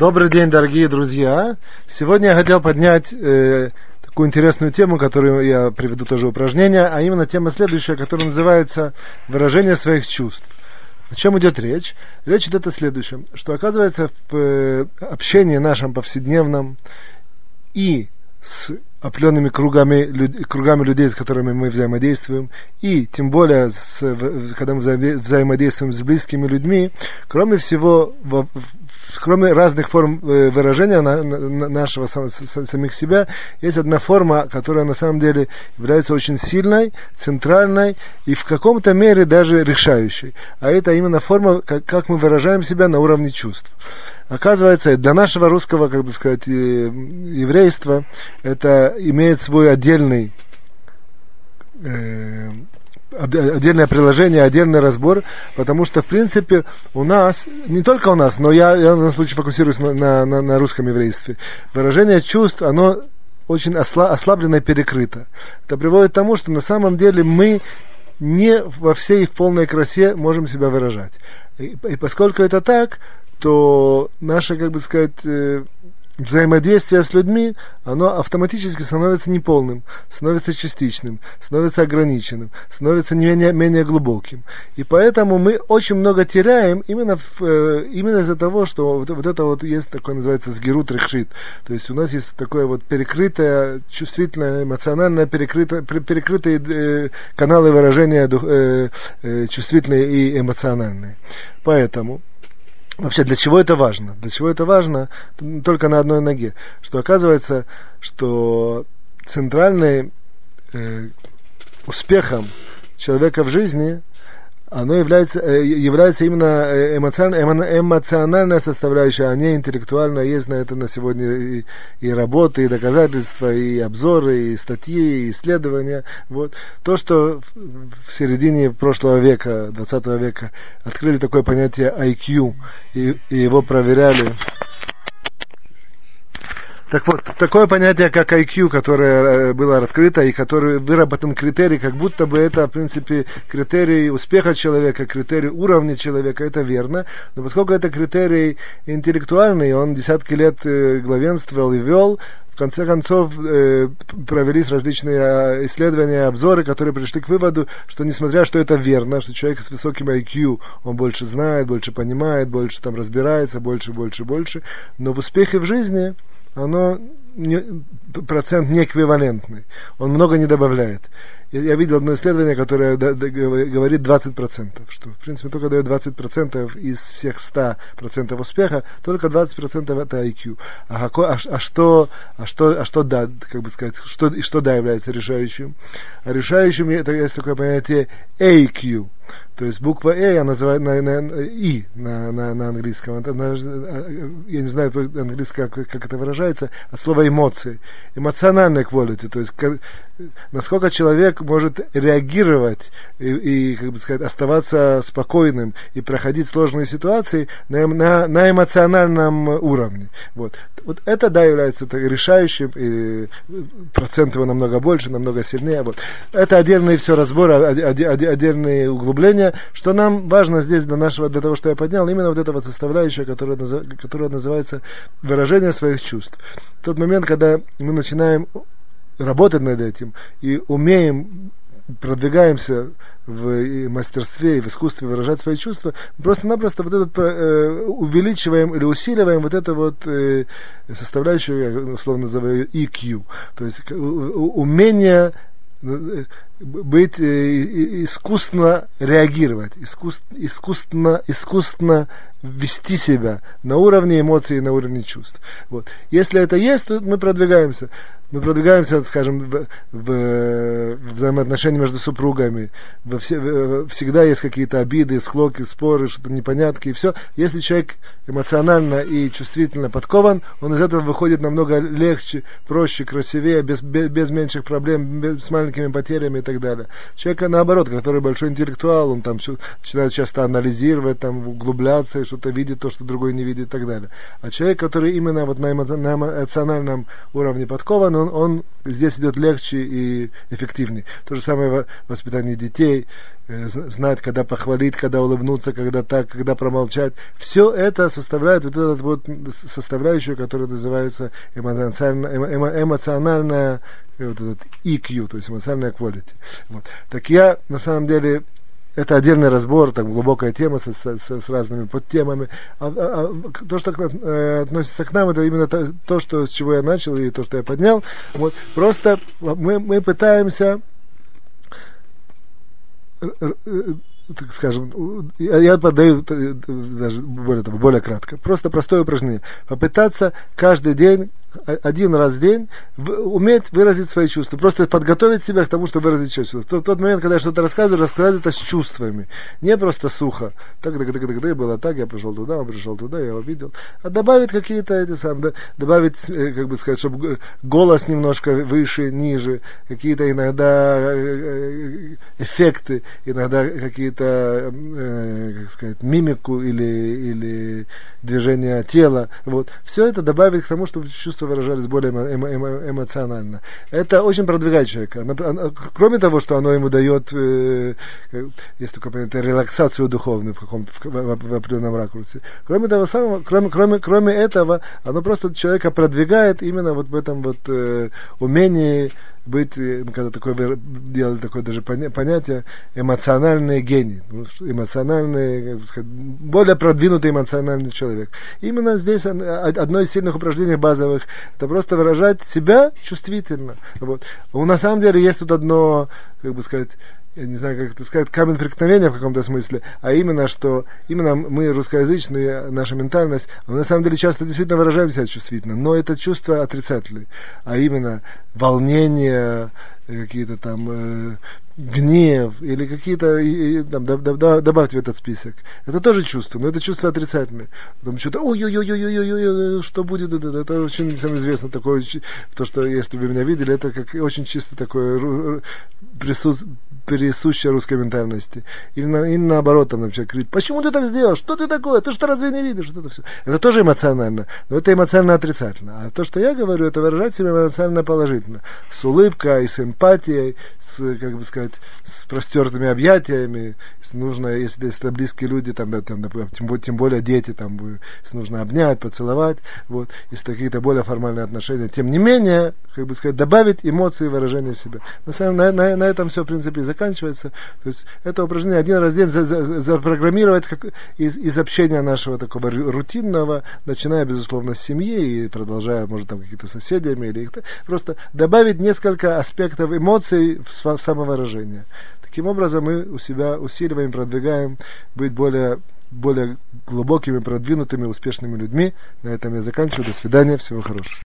Добрый день, дорогие друзья. Сегодня я хотел поднять э, такую интересную тему, которую я приведу тоже упражнение, а именно тема следующая, которая называется выражение своих чувств. О чем идет речь? Речь идет о следующем, что оказывается в э, общении нашем повседневном и с определенными кругами, кругами людей, с которыми мы взаимодействуем, и тем более, с, когда мы взаимодействуем с близкими людьми, кроме всего, в, кроме разных форм э, выражения на, на, нашего самих себя, есть одна форма, которая на самом деле является очень сильной, центральной и в каком-то мере даже решающей. А это именно форма, как, как мы выражаем себя на уровне чувств. Оказывается, для нашего русского, как бы сказать, э, еврейства, это имеет свой отдельный э, отдельное приложение, отдельный разбор, потому что, в принципе, у нас, не только у нас, но я, я на случай фокусируюсь на, на, на русском еврействе, выражение чувств, оно очень осла, ослаблено и перекрыто. Это приводит к тому, что на самом деле мы не во всей их полной красе можем себя выражать. И, и поскольку это так, то наше, как бы сказать, э, взаимодействие с людьми, оно автоматически становится неполным, становится частичным, становится ограниченным, становится менее, менее глубоким. И поэтому мы очень много теряем именно, в, э, именно из-за того, что вот, вот это вот есть такое называется сгерут рехшит. То есть у нас есть такое вот перекрытое, чувствительное, эмоциональное, перекрытое, перекрытые э, каналы выражения э, э, чувствительные и эмоциональные. Поэтому Вообще, для чего это важно? Для чего это важно? Только на одной ноге. Что оказывается, что центральным э, успехом человека в жизни оно является, э, является именно э, эмоциональная, эмоциональная составляющая, а не интеллектуальная. Есть на это на сегодня и, и работы, и доказательства, и обзоры, и статьи, и исследования. Вот. То, что в середине прошлого века, 20 века, открыли такое понятие IQ, и, и его проверяли так вот, такое понятие, как IQ, которое э, было открыто и который выработан критерий, как будто бы это, в принципе, критерий успеха человека, критерий уровня человека, это верно. Но поскольку это критерий интеллектуальный, он десятки лет э, главенствовал и вел, в конце концов э, провелись различные а, исследования, обзоры, которые пришли к выводу, что несмотря что это верно, что человек с высоким IQ, он больше знает, больше понимает, больше там разбирается, больше, больше, больше, но в успехе в жизни оно не, процент не эквивалентный. Он много не добавляет. Я, я видел одно исследование, которое да, да, говорит 20%, что, в принципе, только дает 20% из всех 100% успеха, только 20% это IQ. А, а, а что, а что, а что да, как бы сказать, что, что да является решающим? А решающим это есть такое понятие AQ – то есть буква «э» я называю на, на, «и» на, на, на английском. Это, на, я не знаю английский, как, как это выражается, от слова «эмоции». Эмоциональная quality, то есть как, насколько человек может реагировать и, и, как бы сказать, оставаться спокойным и проходить сложные ситуации на, на, на эмоциональном уровне. Вот. вот это, да, является решающим, и процент его намного больше, намного сильнее. Вот. Это отдельные все разборы, отдельные углубления, что нам важно здесь для нашего, для того, что я поднял, именно вот эта вот составляющая, которая, которая называется выражение своих чувств. Тот момент, когда мы начинаем работать над этим и умеем, продвигаемся в мастерстве и в искусстве выражать свои чувства, просто-напросто вот этот э, увеличиваем или усиливаем вот эту вот э, составляющую, я условно называю EQ, то есть умение быть э, искусственно реагировать, искусственно, искусственно, искусственно вести себя на уровне эмоций и на уровне чувств. Вот. Если это есть, то мы продвигаемся мы продвигаемся, скажем, в, в, в взаимоотношения между супругами, во все, всегда есть какие-то обиды, склоки, споры, что-то непонятки, и все. Если человек эмоционально и чувствительно подкован, он из этого выходит намного легче, проще, красивее, без, без, без меньших проблем, без, с маленькими потерями и так далее. Человек, наоборот, который большой интеллектуал, он там все, начинает часто анализировать, там, углубляться, и что-то видит, то, что другой не видит и так далее. А человек, который именно вот на, эмоциональном уровне подкован, он, он здесь идет легче и эффективнее. То же самое воспитание детей, э, знать, когда похвалить, когда улыбнуться, когда так, когда промолчать. Все это составляет вот этот вот составляющую, которая называется эмоциональная, эмо, эмоциональная вот этот EQ, то есть эмоциональная quality. Вот. Так я на самом деле это отдельный разбор, там глубокая тема с, с, с разными подтемами. А, а, а то, что э, относится к нам, это именно то, то, что, с чего я начал и то, что я поднял. Вот. Просто мы, мы пытаемся э, э, так скажем, я подаю даже более того, более кратко. Просто простое упражнение. Попытаться каждый день один раз в день уметь выразить свои чувства. Просто подготовить себя к тому, чтобы выразить чувства. В тот, момент, когда я что-то рассказываю, рассказать это с чувствами. Не просто сухо. Так, так, так, так, так, было так, я пришел туда, он пришел туда, я увидел. А добавить какие-то эти самые, добавить, э, как бы сказать, чтобы голос немножко выше, ниже, какие-то иногда э, э, эффекты, иногда какие-то, как сказать, мимику или, или движение тела. Вот. Все это добавить к тому, чтобы чувство чувства выражались более эмо, эмо, эмоционально. Это очень продвигает человека. Кроме того, что оно ему дает, э, есть только понятие, релаксацию духовную в каком-то в, в, в определенном ракурсе. Кроме того самого, кроме, кроме, кроме этого, оно просто человека продвигает именно вот в этом вот э, умении быть, э, когда такое делали такое даже понятие, эмоциональный гений, ну, эмоциональный, более продвинутый эмоциональный человек. Именно здесь одно из сильных упражнений базовых, это просто выражать себя чувствительно. Вот. На самом деле есть тут одно, как бы сказать, я не знаю, как это сказать, камень преткновения в каком-то смысле, а именно, что именно мы, русскоязычные, наша ментальность, мы на самом деле часто действительно выражаем себя чувствительно, но это чувство отрицательное, а именно волнение, какие-то там э, гнев или какие-то, там, добавьте в этот список. Это тоже чувство, но это чувство отрицательное. Там что-то, ой-ой-ой-ой-ой-ой, что будет, это, очень всем известно такое, то, что, если вы меня видели, это как очень чисто такое присутствие присущая русской ментальности. Или, на, или наоборот, там, например, говорит, почему ты так сделал? Что ты такое? Ты что, разве не видишь? Это, все. это тоже эмоционально, но это эмоционально отрицательно. А то, что я говорю, это выражать себя эмоционально положительно. С улыбкой, с эмпатией, с, как бы сказать, с простертыми объятиями, если нужно, если, если это близкие люди, там, да, там, тем, тем более дети, там, если нужно обнять, поцеловать, вот, если какие-то более формальные отношения, тем не менее, как бы сказать, добавить эмоции выражения себя. На, самом, на, на, на этом все, в принципе, и заканчивается. То есть это упражнение один раз в день за, за, запрограммировать как, из, из общения нашего такого рутинного, начиная, безусловно, с семьи и продолжая, может, там, какие-то соседями, или их, просто добавить несколько аспектов эмоций в в самовыражение. Таким образом, мы у себя усиливаем, продвигаем быть более, более глубокими, продвинутыми, успешными людьми. На этом я заканчиваю. До свидания. Всего хорошего.